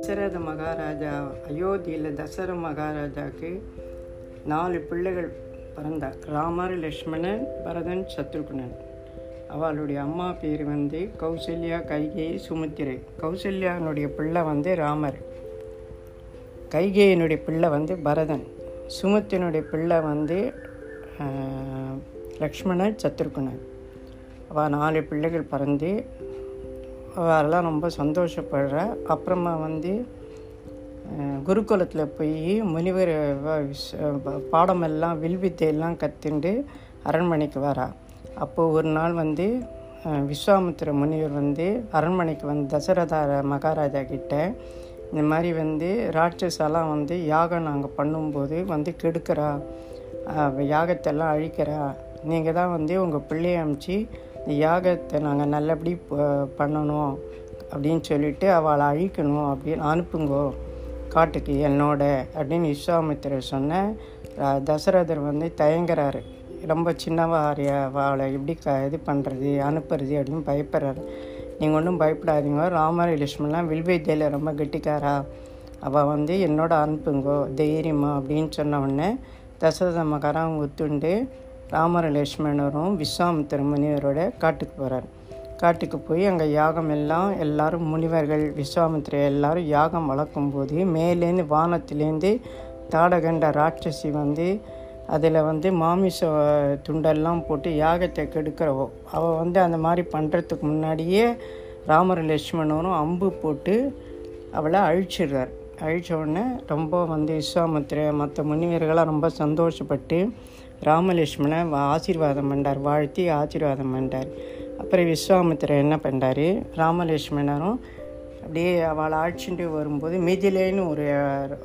தசரத மகாராஜா அயோத்தியில் தசர மகாராஜாவுக்கு நாலு பிள்ளைகள் பிறந்தார் ராமர் லக்ஷ்மணன் பரதன் சத்ருகுணன். அவளுடைய அம்மா பேர் வந்து கௌசல்யா கைகேயி சுமித்திரை. கௌசல்யானுடைய பிள்ளை வந்து ராமர். கைகேயினுடைய பிள்ளை வந்து பரதன். சுமித்தினுடைய பிள்ளை வந்து லக்ஷ்மணன் சத்ருகுணன். அவள் நாலு பிள்ளைகள் பிறந்து அவெல்லாம் ரொம்ப சந்தோஷப்படுற. அப்புறமா வந்து குருகுலத்தில் போய் முனிவர் பாடமெல்லாம் வில்வித்தையெல்லாம் கற்றுண்டு அரண்மனைக்கு வரா. அப்போது ஒரு நாள் வந்து விஸ்வாமித்திர முனிவர் வந்து அரண்மனைக்கு வந்து தசரதார மகாராஜா கிட்ட இந்த மாதிரி வந்து ராட்சஸெல்லாம் வந்து யாகம் நாங்கள் பண்ணும்போது வந்து கெடுக்கிறா. யாகத்தெல்லாம் அழிக்கிறா. நீங்கள் தான் வந்து உங்கள் பிள்ளையை அனுப்பிச்சு இந்த யாகத்தை நாங்கள் நல்லபடி பண்ணணும் அப்படின்னு சொல்லிட்டு அவளை அழிக்கணும் அப்படின்னு அனுப்புங்கோ காட்டுக்கு என்னோட அப்படின்னு விஸ்வாமித்திரர் சொன்ன தசரதர் வந்து தயங்குறாரு. ரொம்ப சின்னவாரிய அவளை எப்படி க இது பண்ணுறது அனுப்புறது அப்படின்னு பயப்படுறாரு. நீங்கள் ஒன்றும் பயப்படாதீங்க ராமர் லட்சுமணலாம் வில்வித்தையில் ரொம்ப கெட்டிக்காரா. அவள் வந்து என்னோட அனுப்புங்கோ தைரியமா அப்படின்னு சொன்ன உடனே தசரத மகாராம் ஒத்துண்டு ராமர லட்சுமணரும் விஸ்வாமித்திர முனிவரோட காட்டுக்கு போகிறார் காட்டுக்கு போய் அங்கே யாகம் எல்லாம் எல்லாரும் முனிவர்கள் விஸ்வாமித்திர எல்லாரும் யாகம் வளர்க்கும் போது மேலேருந்து வானத்திலேருந்து தாடகண்ட ராட்சசி வந்து அதில் வந்து மாமிச துண்டெல்லாம் போட்டு யாகத்தை கெடுக்கிறவோ அவள் வந்து அந்த மாதிரி பண்ணுறதுக்கு முன்னாடியே ராமர் லட்சுமணரும் அம்பு போட்டு அவளை அழிச்சிடுறார். அழிச்ச உடனே ரொம்ப வந்து விஸ்வாமித்திர மற்ற முனிவர்களாக ரொம்ப சந்தோஷப்பட்டு ராமலட்சுமணை ஆசீர்வாதம் பண்ணார் வாழ்த்தி ஆசீர்வாதம் பண்ணார் அப்புறம் விஸ்வாமித்திரர் என்ன பண்ணார் ராமலட்சுமணரும் அப்படியே அவளை அழைச்சிட்டு வரும்போது மிதிலேன்னு ஒரு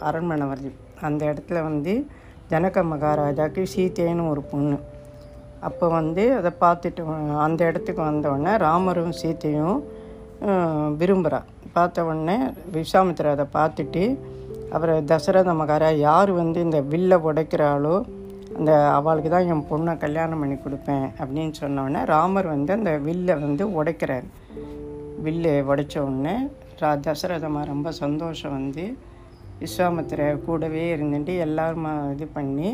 அரண்மனை வருது. அந்த இடத்துல வந்து ஜனக மகாராஜாக்கு சீத்தேன்னு ஒரு பொண்ணு. அப்போ வந்து அதை பார்த்துட்டு அந்த இடத்துக்கு வந்தவுடனே ராமரும் சீத்தையும் விரும்புகிறா பார்த்த உடனே விஸ்வாமித்திரர் அதை பார்த்துட்டு அப்புறம் தசரத மகாராஜா யார் வந்து இந்த வில்லை உடைக்கிறாளோ இந்த அவளுக்கு தான் என் பொண்ணை கல்யாணம் பண்ணி கொடுப்பேன் அப்படின்னு சொன்னோடனே ராமர் வந்து அந்த வில்லை வந்து உடைக்கிறார். வில்லு உடைச்ச உடனே ரா தசரதமா ரொம்ப சந்தோஷம் வந்து விஸ்வாமத்திர கூடவே இருந்துட்டு எல்லாரும் இது பண்ணி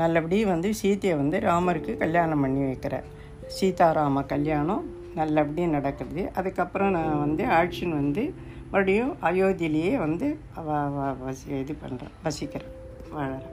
நல்லபடியும் நல்லபடி வந்து சீதையை வந்து ராமருக்கு கல்யாணம் பண்ணி வைக்கிறார். சீதாராம கல்யாணம் நல்லபடி நடக்குது. அதுக்கப்புறம் நான் வந்து ஆக்ஷன் வந்து மறுபடியும் அயோத்தியிலேயே வந்து வசி இது பண்ணுறேன் வசிக்கிறேன் வாழறேன்.